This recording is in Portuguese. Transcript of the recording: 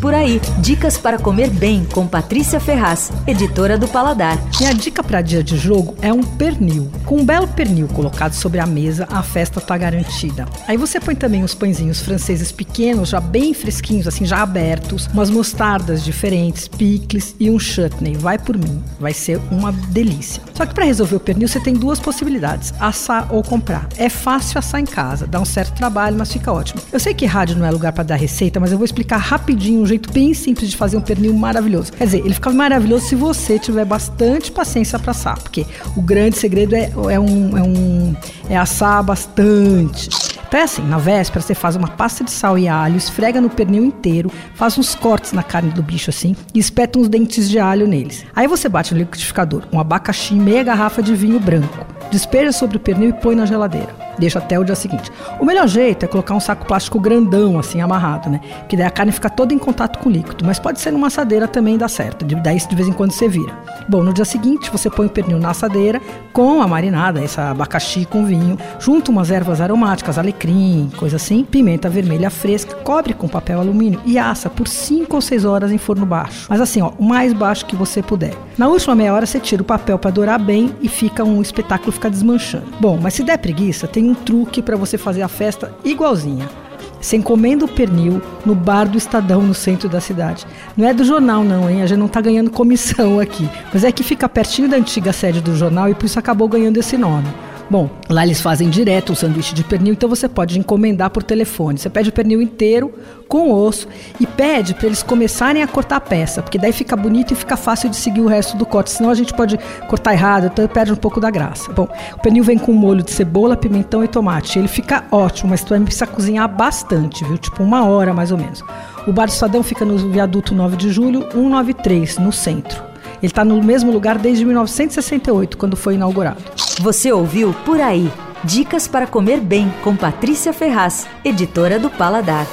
Por aí, dicas para comer bem com Patrícia Ferraz, editora do Paladar. Minha dica para dia de jogo é um pernil. Com um belo pernil colocado sobre a mesa, a festa tá garantida. Aí você põe também os pãezinhos franceses pequenos, já bem fresquinhos, assim, já abertos, umas mostardas diferentes, picles e um chutney. Vai por mim, vai ser uma delícia. Só que para resolver o pernil você tem duas possibilidades: assar ou comprar. É fácil assar em casa, dá um certo trabalho, mas fica ótimo. Eu sei que rádio não é lugar para dar receita, mas eu vou explicar rapidinho jeito bem simples de fazer um pernil maravilhoso. Quer dizer, ele fica maravilhoso se você tiver bastante paciência para assar, porque o grande segredo é, é, um, é, um, é assar bastante. Então é assim, na véspera você faz uma pasta de sal e alho, esfrega no pernil inteiro, faz uns cortes na carne do bicho assim e espeta uns dentes de alho neles. Aí você bate no liquidificador um abacaxi e meia garrafa de vinho branco. Despeja sobre o pernil e põe na geladeira deixa até o dia seguinte. O melhor jeito é colocar um saco plástico grandão, assim, amarrado, né? Que daí a carne fica toda em contato com o líquido. Mas pode ser numa assadeira também dá certo. Daí de vez em quando você vira. Bom, no dia seguinte você põe o pernil na assadeira com a marinada, essa abacaxi com vinho, junto umas ervas aromáticas, alecrim, coisa assim, pimenta vermelha fresca, cobre com papel alumínio e assa por 5 ou 6 horas em forno baixo. Mas assim, ó, o mais baixo que você puder. Na última meia hora você tira o papel para dourar bem e fica um espetáculo fica desmanchando. Bom, mas se der preguiça, tem um truque para você fazer a festa igualzinha. Você encomenda o pernil no bar do Estadão, no centro da cidade. Não é do jornal, não, hein? A gente não está ganhando comissão aqui. Mas é que fica pertinho da antiga sede do jornal e por isso acabou ganhando esse nome. Bom, lá eles fazem direto o sanduíche de pernil, então você pode encomendar por telefone. Você pede o pernil inteiro com osso e pede para eles começarem a cortar a peça, porque daí fica bonito e fica fácil de seguir o resto do corte. Senão a gente pode cortar errado, então perde um pouco da graça. Bom, o pernil vem com molho de cebola, pimentão e tomate. Ele fica ótimo, mas tu vai precisar cozinhar bastante, viu? Tipo uma hora mais ou menos. O Bar do Estadão fica no viaduto 9 de julho, 193, no centro. Ele está no mesmo lugar desde 1968, quando foi inaugurado. Você ouviu Por Aí. Dicas para comer bem com Patrícia Ferraz, editora do Paladar.